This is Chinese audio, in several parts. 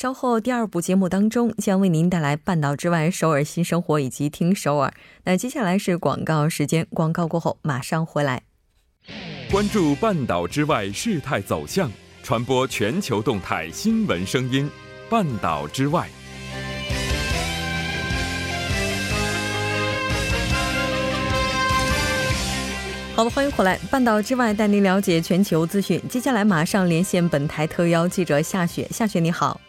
稍后第二部节目当中将为您带来半岛之外首尔新生活以及听首尔。那接下来是广告时间，广告过后马上回来。关注半岛之外事态走向，传播全球动态新闻声音。半岛之外。好的，欢迎回来。半岛之外，带您了解全球资讯。接下来马上连线本台特邀记者夏雪。夏雪，你好。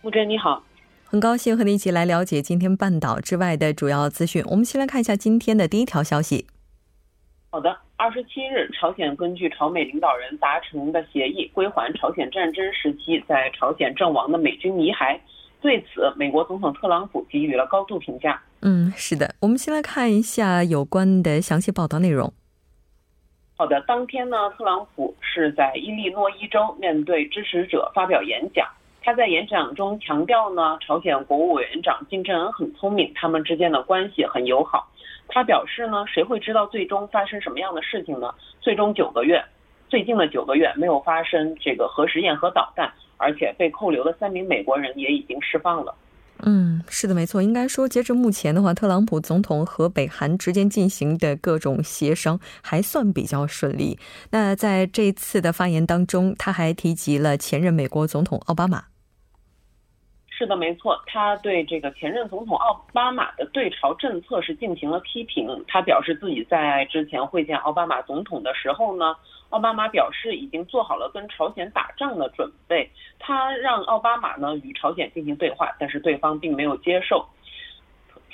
穆真，你好。很高兴和你一起来了解今天半岛之外的主要资讯。我们先来看一下今天的第一条消息。好的，二十七日，朝鲜根据朝美领导人达成的协议，归还朝鲜战争时期在朝鲜阵亡的美军遗骸。对此，美国总统特朗普给予了高度评价。嗯，是的。我们先来看一下有关的详细报道内容。好的，当天呢，特朗普是在伊利诺伊州面对支持者发表演讲。他在演讲中强调呢，朝鲜国务委员长金正恩很聪明，他们之间的关系很友好。他表示呢，谁会知道最终发生什么样的事情呢？最终九个月，最近的九个月没有发生这个核实验和导弹，而且被扣留的三名美国人也已经释放了。嗯，是的，没错。应该说，截至目前的话，特朗普总统和北韩之间进行的各种协商还算比较顺利。那在这一次的发言当中，他还提及了前任美国总统奥巴马。是的，没错。他对这个前任总统奥巴马的对朝政策是进行了批评。他表示自己在之前会见奥巴马总统的时候呢。奥巴马表示已经做好了跟朝鲜打仗的准备，他让奥巴马呢与朝鲜进行对话，但是对方并没有接受。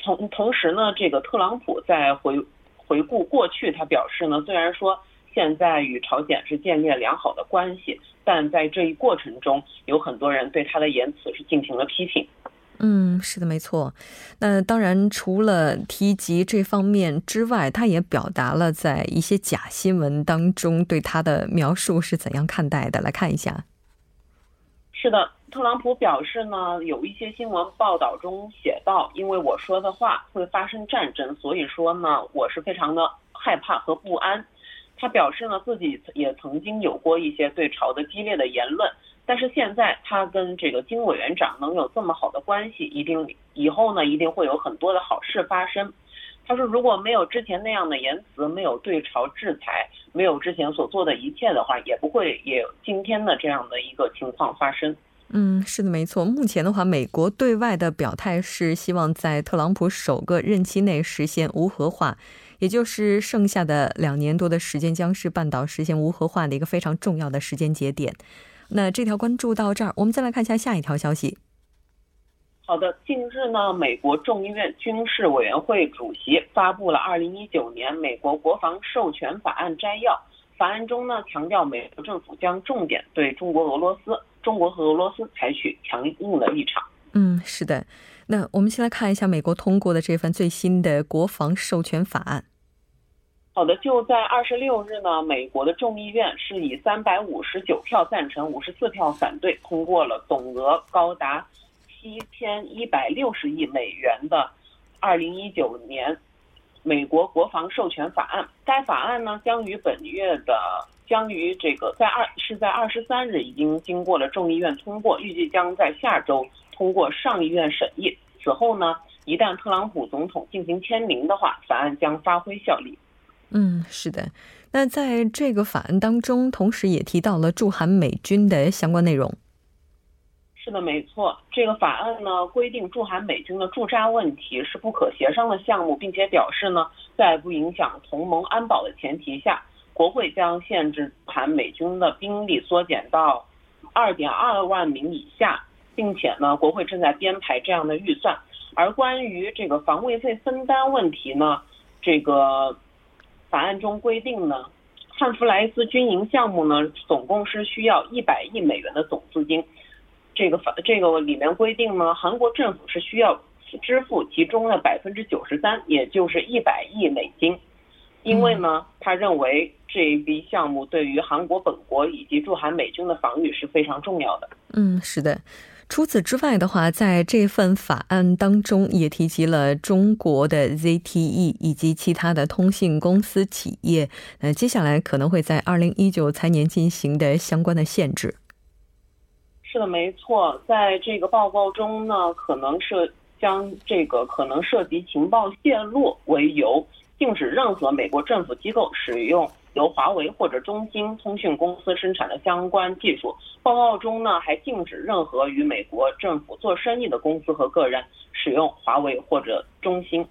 同同时呢，这个特朗普在回回顾过去，他表示呢，虽然说现在与朝鲜是建立了良好的关系，但在这一过程中，有很多人对他的言辞是进行了批评。嗯，是的，没错。那当然，除了提及这方面之外，他也表达了在一些假新闻当中对他的描述是怎样看待的。来看一下。是的，特朗普表示呢，有一些新闻报道中写到，因为我说的话会发生战争，所以说呢，我是非常的害怕和不安。他表示呢，自己也曾经有过一些对朝的激烈的言论。但是现在他跟这个金委员长能有这么好的关系，一定以后呢一定会有很多的好事发生。他说，如果没有之前那样的言辞，没有对朝制裁，没有之前所做的一切的话，也不会也有今天的这样的一个情况发生。嗯，是的，没错。目前的话，美国对外的表态是希望在特朗普首个任期内实现无核化，也就是剩下的两年多的时间将是半岛实现无核化的一个非常重要的时间节点。那这条关注到这儿，我们再来看一下下一条消息。好的，近日呢，美国众议院军事委员会主席发布了二零一九年美国国防授权法案摘要。法案中呢，强调美国政府将重点对中国、俄罗斯、中国和俄罗斯采取强硬的立场。嗯，是的。那我们先来看一下美国通过的这份最新的国防授权法案。好的，就在二十六日呢，美国的众议院是以三百五十九票赞成、五十四票反对通过了总额高达七千一百六十亿美元的二零一九年美国国防授权法案。该法案呢，将于本月的将于这个在二是在二十三日已经经过了众议院通过，预计将在下周通过上议院审议。此后呢，一旦特朗普总统进行签名的话，法案将发挥效力。嗯，是的。那在这个法案当中，同时也提到了驻韩美军的相关内容。是的，没错。这个法案呢，规定驻韩美军的驻扎问题是不可协商的项目，并且表示呢，在不影响同盟安保的前提下，国会将限制韩美军的兵力缩减到二点二万名以下，并且呢，国会正在编排这样的预算。而关于这个防卫费分担问题呢，这个。法案中规定呢，汉弗莱斯军营项目呢，总共是需要一百亿美元的总资金。这个法这个里面规定呢，韩国政府是需要支付其中的百分之九十三，也就是一百亿美金。因为呢，他认为这一笔项目对于韩国本国以及驻韩美军的防御是非常重要的。嗯，是的。除此之外的话，在这份法案当中也提及了中国的 ZTE 以及其他的通信公司企业，呃接下来可能会在二零一九财年进行的相关的限制。是的，没错，在这个报告中呢，可能是将这个可能涉及情报泄露为由，禁止任何美国政府机构使用。由华为或者中兴通讯公司生产的相关技术。报告中呢，还禁止任何与美国政府做生意的公司和个人使用华为或者中兴。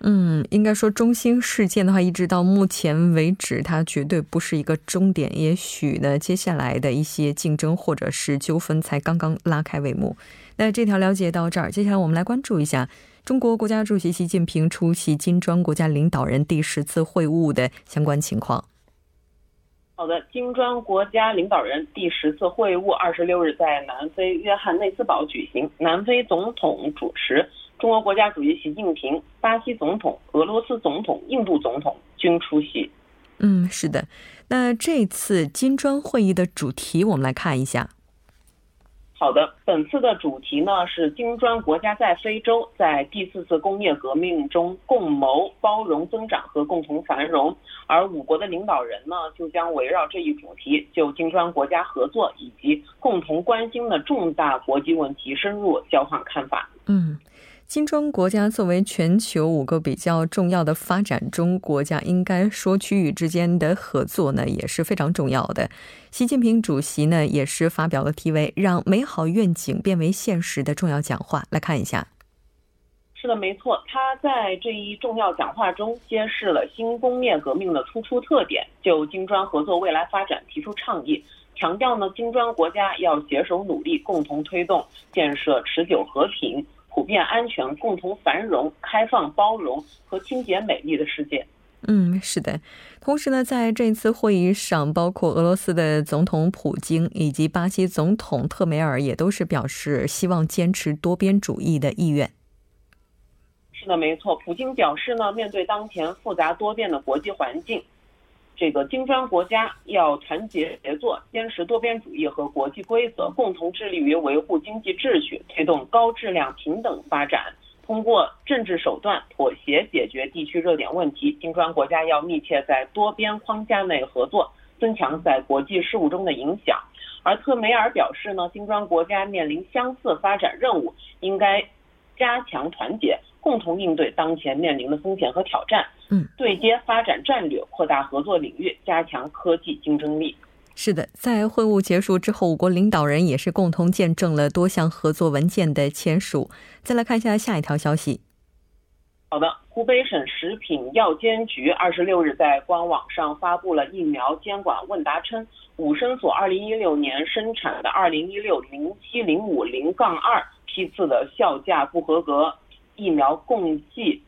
嗯，应该说中兴事件的话，一直到目前为止，它绝对不是一个终点。也许呢，接下来的一些竞争或者是纠纷才刚刚拉开帷幕。那这条了解到这儿，接下来我们来关注一下中国国家主席习近平出席金砖国家领导人第十次会晤的相关情况。好的，金砖国家领导人第十次会晤二十六日在南非约翰内斯堡举行，南非总统主持，中国国家主席习近平、巴西总统、俄罗斯总统、印度总统均出席。嗯，是的，那这次金砖会议的主题，我们来看一下。好的，本次的主题呢是金砖国家在非洲在第四次工业革命中共谋包容增长和共同繁荣，而五国的领导人呢就将围绕这一主题，就金砖国家合作以及共同关心的重大国际问题深入交换看法。嗯。金砖国家作为全球五个比较重要的发展中国家，应该说区域之间的合作呢也是非常重要的。习近平主席呢也是发表了题为“让美好愿景变为现实”的重要讲话。来看一下。是的，没错，他在这一重要讲话中揭示了新工业革命的突出特点，就金砖合作未来发展提出倡议，强调呢金砖国家要携手努力，共同推动建设持久和平。普遍安全、共同繁荣、开放包容和清洁美丽的世界。嗯，是的。同时呢，在这次会议上，包括俄罗斯的总统普京以及巴西总统特梅尔也都是表示希望坚持多边主义的意愿。是的，没错。普京表示呢，面对当前复杂多变的国际环境。这个金砖国家要团结协作，坚持多边主义和国际规则，共同致力于维护经济秩序，推动高质量平等发展。通过政治手段妥协解决地区热点问题。金砖国家要密切在多边框架内合作，增强在国际事务中的影响。而特梅尔表示呢，金砖国家面临相似发展任务，应该加强团结。共同应对当前面临的风险和挑战，嗯，对接发展战略，扩大合作领域，加强科技竞争力。是的，在会晤结束之后，五国领导人也是共同见证了多项合作文件的签署。再来看一下下一条消息。好的，湖北省食品药监局二十六日在官网上发布了疫苗监管问答，称五生所二零一六年生产的二零一六零七零五零杠二批次的效价不合格。疫苗共计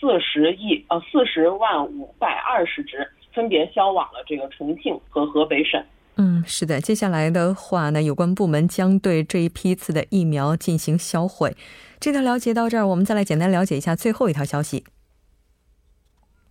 四十亿呃四十万五百二十只，分别销往了这个重庆和河北省。嗯，是的，接下来的话呢，有关部门将对这一批次的疫苗进行销毁。这条了解到这儿，我们再来简单了解一下最后一条消息。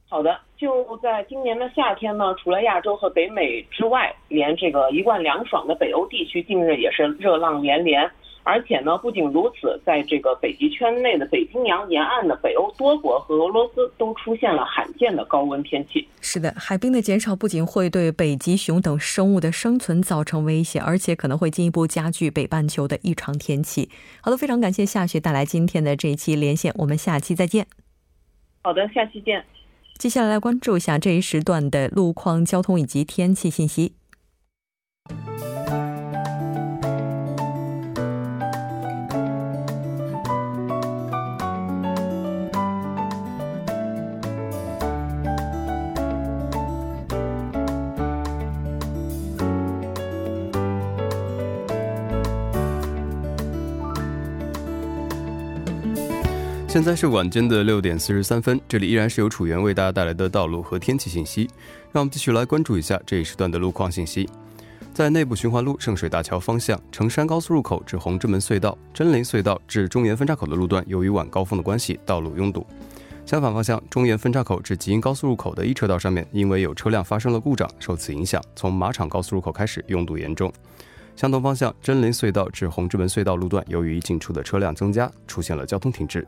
好的，就在今年的夏天呢，除了亚洲和北美之外，连这个一贯凉爽的北欧地区近日也是热浪连连。而且呢，不仅如此，在这个北极圈内的北冰洋沿岸的北欧多国和俄罗斯都出现了罕见的高温天气。是的，海冰的减少不仅会对北极熊等生物的生存造成威胁，而且可能会进一步加剧北半球的异常天气。好的，非常感谢夏雪带来今天的这一期连线，我们下期再见。好的，下期见。接下来关注一下这一时段的路况、交通以及天气信息。现在是晚间的六点四十三分，这里依然是由楚源为大家带来的道路和天气信息。让我们继续来关注一下这一时段的路况信息。在内部循环路圣水大桥方向，成山高速入口至红之门隧道、真林隧道至中原分岔口的路段，由于晚高峰的关系，道路拥堵。相反方向，中原分岔口至吉英高速入口的一车道上面，因为有车辆发生了故障，受此影响，从马场高速入口开始拥堵严重。相同方向，真林隧道至红之门隧道路段，由于进出的车辆增加，出现了交通停滞。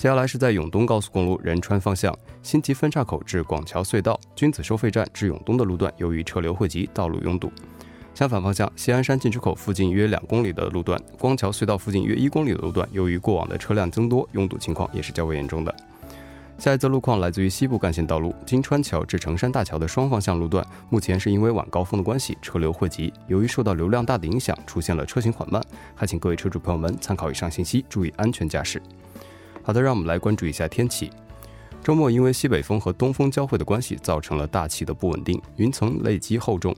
接下来是在永东高速公路仁川方向，新集分岔口至广桥隧道、君子收费站至永东的路段，由于车流汇集，道路拥堵。相反方向，西安山进出口附近约两公里的路段，光桥隧道附近约一公里的路段，由于过往的车辆增多，拥堵情况也是较为严重的。下一则路况来自于西部干线道路金川桥至成山大桥的双方向路段，目前是因为晚高峰的关系，车流汇集，由于受到流量大的影响，出现了车行缓慢，还请各位车主朋友们参考以上信息，注意安全驾驶。好的，让我们来关注一下天气。周末因为西北风和东风交汇的关系，造成了大气的不稳定，云层累积厚重，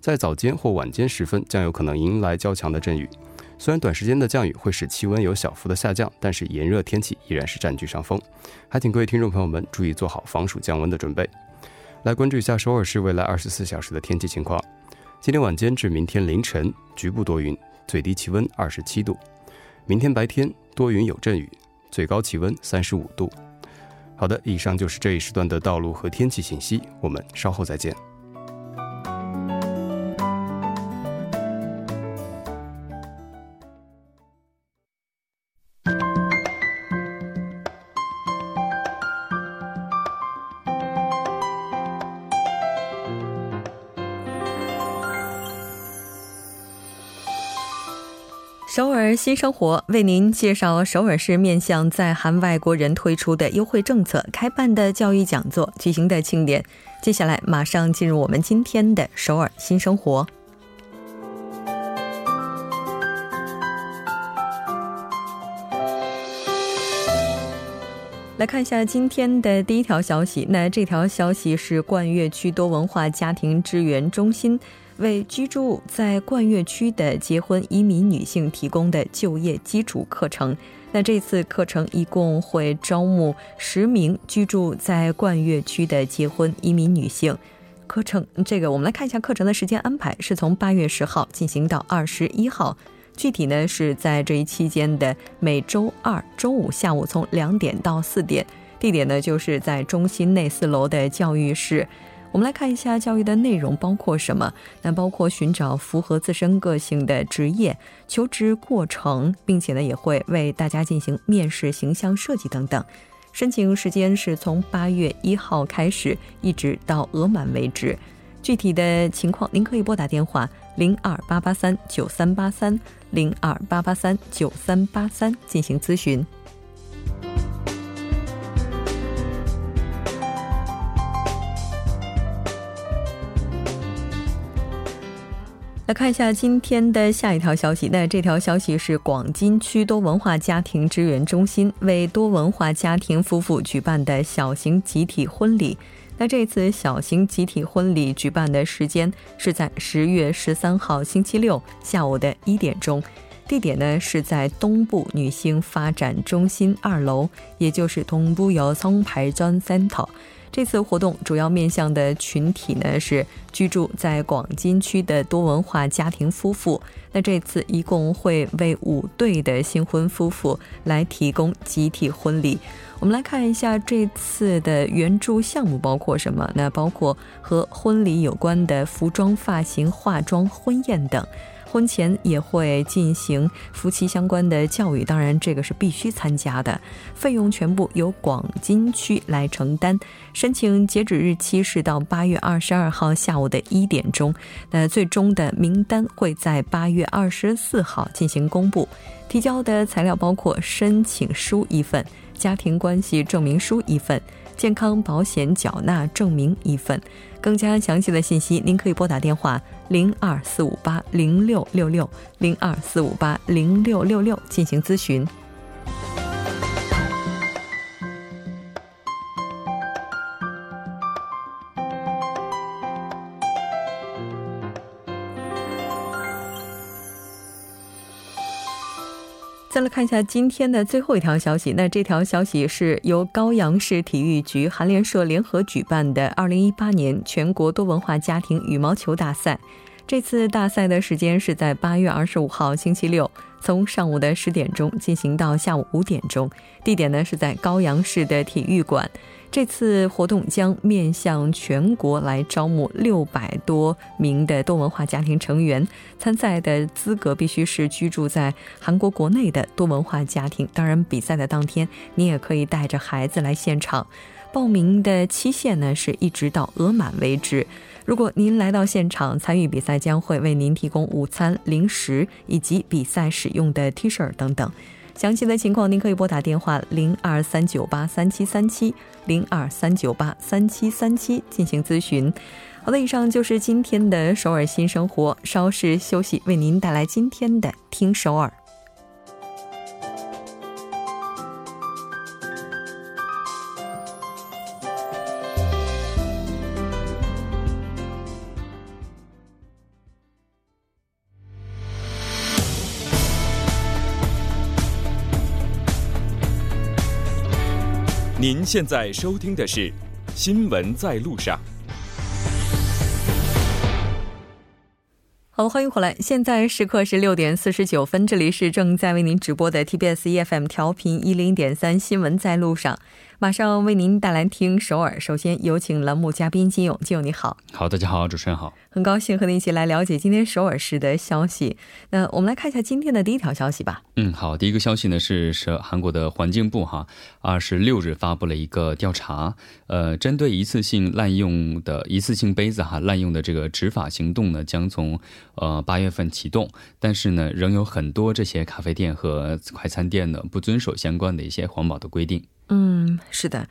在早间或晚间时分将有可能迎来较强的阵雨。虽然短时间的降雨会使气温有小幅的下降，但是炎热天气依然是占据上风。还请各位听众朋友们注意做好防暑降温的准备。来关注一下首尔市未来二十四小时的天气情况。今天晚间至明天凌晨局部多云，最低气温二十七度；明天白天多云有阵雨。最高气温三十五度。好的，以上就是这一时段的道路和天气信息，我们稍后再见。新生活为您介绍首尔市面向在韩外国人推出的优惠政策、开办的教育讲座、举行的庆典。接下来马上进入我们今天的首尔新生活。来看一下今天的第一条消息，那这条消息是冠岳区多文化家庭支援中心。为居住在冠岳区的结婚移民女性提供的就业基础课程。那这次课程一共会招募十名居住在冠岳区的结婚移民女性。课程这个我们来看一下课程的时间安排，是从八月十号进行到二十一号。具体呢是在这一期间的每周二、周五下午从两点到四点，地点呢就是在中心内四楼的教育室。我们来看一下教育的内容包括什么？那包括寻找符合自身个性的职业、求职过程，并且呢也会为大家进行面试、形象设计等等。申请时间是从八月一号开始，一直到额满为止。具体的情况，您可以拨打电话零二八八三九三八三零二八八三九三八三进行咨询。来看一下今天的下一条消息。那这条消息是广金区多文化家庭支援中心为多文化家庭夫妇举办的小型集体婚礼。那这次小型集体婚礼举办的时间是在十月十三号星期六下午的一点钟，地点呢是在东部女性发展中心二楼，也就是东部有松牌专 center。这次活动主要面向的群体呢是居住在广金区的多文化家庭夫妇。那这次一共会为五对的新婚夫妇来提供集体婚礼。我们来看一下这次的援助项目包括什么？那包括和婚礼有关的服装、发型、化妆、婚宴等。婚前也会进行夫妻相关的教育，当然这个是必须参加的，费用全部由广金区来承担。申请截止日期是到八月二十二号下午的一点钟，那最终的名单会在八月二十四号进行公布。提交的材料包括申请书一份、家庭关系证明书一份、健康保险缴纳证明一份。更加详细的信息，您可以拨打电话零二四五八零六六六零二四五八零六六六进行咨询。看一下今天的最后一条消息。那这条消息是由高阳市体育局韩联社联合举办的2018年全国多文化家庭羽毛球大赛。这次大赛的时间是在八月二十五号星期六，从上午的十点钟进行到下午五点钟，地点呢是在高阳市的体育馆。这次活动将面向全国来招募六百多名的多文化家庭成员，参赛的资格必须是居住在韩国国内的多文化家庭。当然，比赛的当天你也可以带着孩子来现场。报名的期限呢是一直到额满为止。如果您来到现场参与比赛，将会为您提供午餐、零食以及比赛使用的 T 恤等等。详细的情况，您可以拨打电话零二三九八三七三七零二三九八三七三七进行咨询。好的，以上就是今天的首尔新生活，稍事休息，为您带来今天的听首尔。您现在收听的是《新闻在路上》。好，欢迎回来。现在时刻是六点四十九分，这里是正在为您直播的 TBS EFM 调频一零点三《新闻在路上》。马上为您带来听首尔。首先有请栏目嘉宾金勇，金勇你好。好，大家好，主持人好。很高兴和您一起来了解今天首尔市的消息。那我们来看一下今天的第一条消息吧。嗯，好，第一个消息呢是是韩国的环境部哈，二十六日发布了一个调查，呃，针对一次性滥用的一次性杯子哈滥用的这个执法行动呢，将从呃八月份启动，但是呢，仍有很多这些咖啡店和快餐店呢不遵守相关的一些环保的规定。嗯，是的。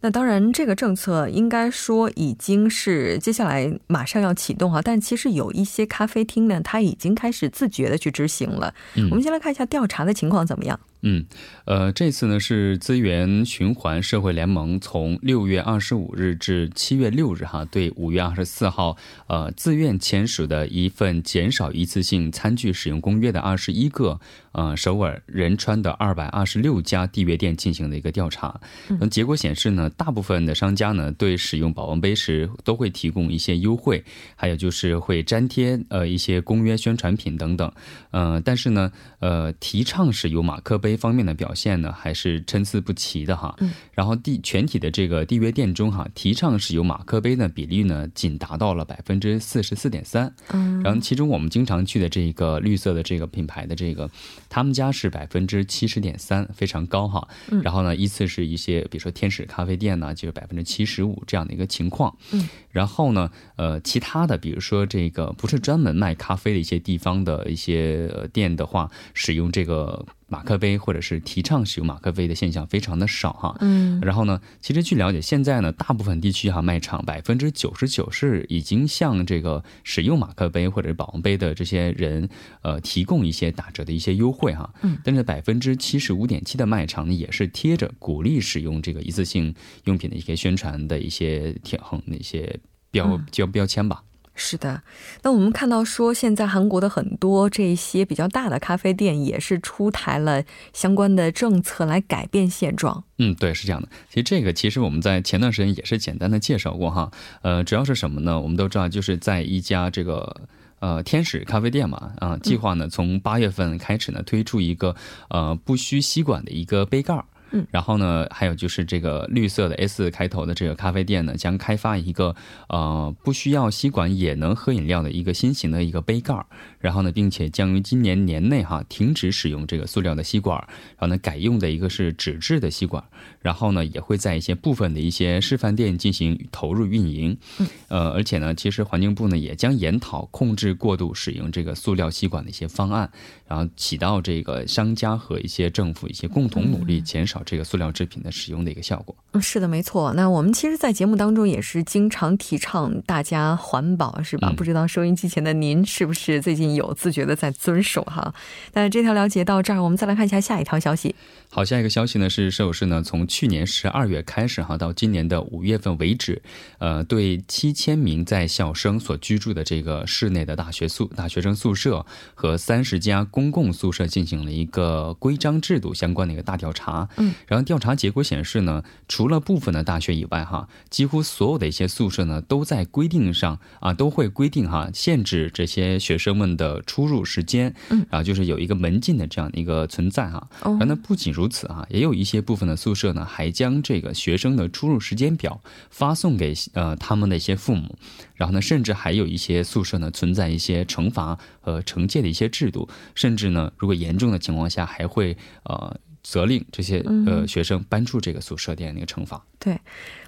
那当然，这个政策应该说已经是接下来马上要启动哈，但其实有一些咖啡厅呢，它已经开始自觉的去执行了。我们先来看一下调查的情况怎么样。嗯，呃，这次呢是资源循环社会联盟从六月二十五日至七月六日哈，对五月二十四号呃自愿签署的一份减少一次性餐具使用公约的二十一个呃首尔仁川的二百二十六家缔约店进行的一个调查。嗯，结果显示呢，大部分的商家呢对使用保温杯时都会提供一些优惠，还有就是会粘贴呃一些公约宣传品等等。嗯，但是呢，呃，提倡使用马克杯。方面的表现呢，还是参差不齐的哈。嗯，然后地全体的这个缔约店中哈，提倡使用马克杯的比例呢，仅达到了百分之四十四点三。嗯，然后其中我们经常去的这个绿色的这个品牌的这个，他们家是百分之七十点三，非常高哈。嗯，然后呢，依次是一些比如说天使咖啡店呢，就是百分之七十五这样的一个情况。嗯，然后呢，呃，其他的比如说这个不是专门卖咖啡的一些地方的一些店的话，使用这个。马克杯或者是提倡使用马克杯的现象非常的少哈，嗯，然后呢，其实据了解，现在呢，大部分地区哈卖场百分之九十九是已经向这个使用马克杯或者是保温杯的这些人，呃，提供一些打折的一些优惠哈，嗯，但是百分之七十五点七的卖场呢，也是贴着鼓励使用这个一次性用品的一些宣传的一些贴横那些标标标签吧。是的，那我们看到说，现在韩国的很多这些比较大的咖啡店也是出台了相关的政策来改变现状。嗯，对，是这样的。其实这个其实我们在前段时间也是简单的介绍过哈。呃，主要是什么呢？我们都知道，就是在一家这个呃天使咖啡店嘛，啊，计划呢从八月份开始呢推出一个呃不需吸管的一个杯盖儿。然后呢，还有就是这个绿色的 S 开头的这个咖啡店呢，将开发一个呃不需要吸管也能喝饮料的一个新型的一个杯盖儿。然后呢，并且将于今年年内哈停止使用这个塑料的吸管，然后呢改用的一个是纸质的吸管。然后呢，也会在一些部分的一些示范店进行投入运营。嗯，呃，而且呢，其实环境部呢也将研讨控制过度使用这个塑料吸管的一些方案，然后起到这个商家和一些政府一些共同努力减少这个塑料制品的使用的一个效果。嗯，是的，没错。那我们其实，在节目当中也是经常提倡大家环保，是吧？不知道收音机前的您是不是最近有自觉的在遵守哈。那这条了解到这儿，我们再来看一下下一条消息。好，下一个消息呢是首尔市呢从去年十二月开始哈，到今年的五月份为止，呃，对七千名在校生所居住的这个市内的大学宿大学生宿舍和三十家公共宿舍进行了一个规章制度相关的一个大调查。嗯，然后调查结果显示呢，除了部分的大学以外哈，几乎所有的一些宿舍呢都在规定上啊都会规定哈限制这些学生们的出入时间。嗯，然后就是有一个门禁的这样的一个存在哈。哦，那不仅如如此啊，也有一些部分的宿舍呢，还将这个学生的出入时间表发送给呃他们的一些父母，然后呢，甚至还有一些宿舍呢存在一些惩罚和惩戒的一些制度，甚至呢，如果严重的情况下，还会呃责令这些呃学生搬出这个宿舍的那个惩罚。对，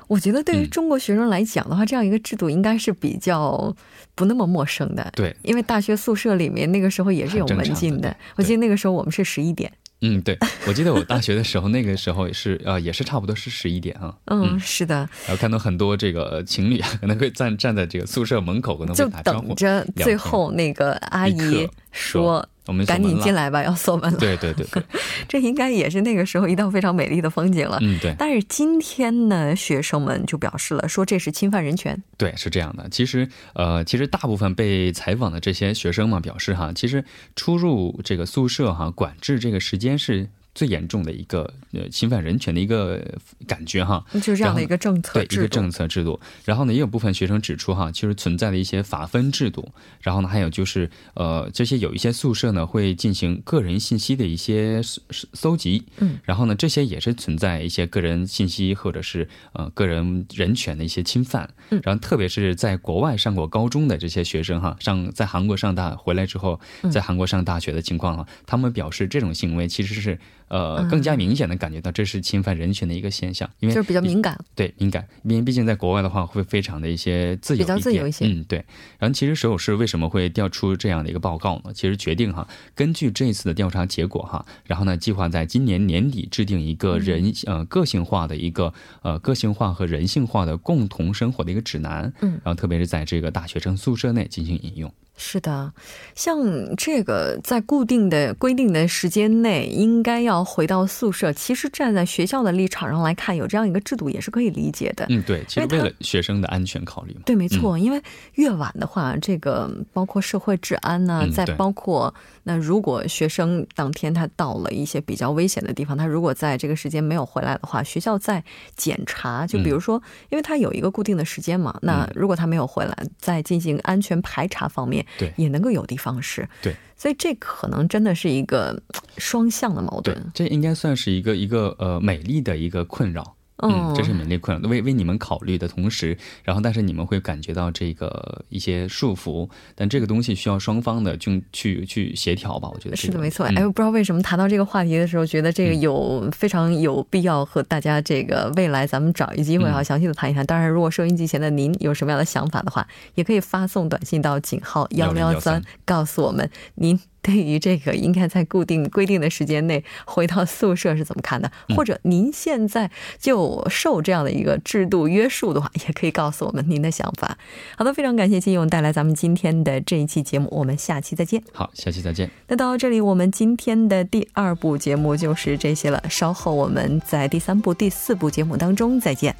我觉得对于中国学生来讲的话，这样一个制度应该是比较不那么陌生的。对，因为大学宿舍里面那个时候也是有门禁的，我记得那个时候我们是十一点。嗯，对，我记得我大学的时候，那个时候也是，呃，也是差不多是十一点啊。嗯，是的。然后看到很多这个情侣可能会站站在这个宿舍门口，可能就等着最后那个阿姨说。我们赶紧进来吧，要锁门了。对对对，这应该也是那个时候一道非常美丽的风景了。嗯，对。但是今天呢，学生们就表示了，说这是侵犯人权。对，是这样的。其实，呃，其实大部分被采访的这些学生嘛，表示哈，其实出入这个宿舍哈，管制这个时间是。最严重的一个呃侵犯人权的一个感觉哈，就是这样的一个政策，对一个政策制度。然后呢，也有部分学生指出哈，其实存在的一些罚分制度。然后呢，还有就是呃，这些有一些宿舍呢会进行个人信息的一些搜搜集，嗯，然后呢，这些也是存在一些个人信息或者是呃个人人权的一些侵犯。嗯，然后特别是在国外上过高中的这些学生哈，上在韩国上大回来之后，在韩国上大学的情况哈，他们表示这种行为其实是。呃，更加明显的感觉到这是侵犯人权的一个现象，因为就是比较敏感，对敏感，因为毕竟在国外的话会非常的一些自由，比较自由一些，嗯，对。然后其实首尔市为什么会调出这样的一个报告呢？其实决定哈，根据这次的调查结果哈，然后呢，计划在今年年底制定一个人呃个性化的一个呃个性化和人性化的共同生活的一个指南，嗯，然后特别是在这个大学生宿舍内进行引用。是的，像这个在固定的规定的时间内应该要回到宿舍，其实站在学校的立场上来看，有这样一个制度也是可以理解的。嗯，对，其实为了学生的安全考虑嘛。对，没错，因为越晚的话，这个包括社会治安呢，再包括那如果学生当天他到了一些比较危险的地方，他如果在这个时间没有回来的话，学校在检查，就比如说，因为他有一个固定的时间嘛，那如果他没有回来，在进行安全排查方面。对，也能够有的放矢。对，所以这可能真的是一个双向的矛盾。这应该算是一个一个呃美丽的一个困扰。嗯，这是勉励困扰，为为你们考虑的同时，然后但是你们会感觉到这个一些束缚，但这个东西需要双方的就去去协调吧，我觉得是的，没错。哎，我不知道为什么谈到这个话题的时候，觉得这个有非常有必要和大家这个未来咱们找一机会哈，详细的谈一谈。当然，如果收音机前的您有什么样的想法的话，也可以发送短信到井号幺零幺三，告诉我们您。对于这个，应该在固定规定的时间内回到宿舍是怎么看的？或者您现在就受这样的一个制度约束的话，也可以告诉我们您的想法。好的，非常感谢金勇带来咱们今天的这一期节目，我们下期再见。好，下期再见。那到这里，我们今天的第二部节目就是这些了。稍后我们在第三部、第四部节目当中再见。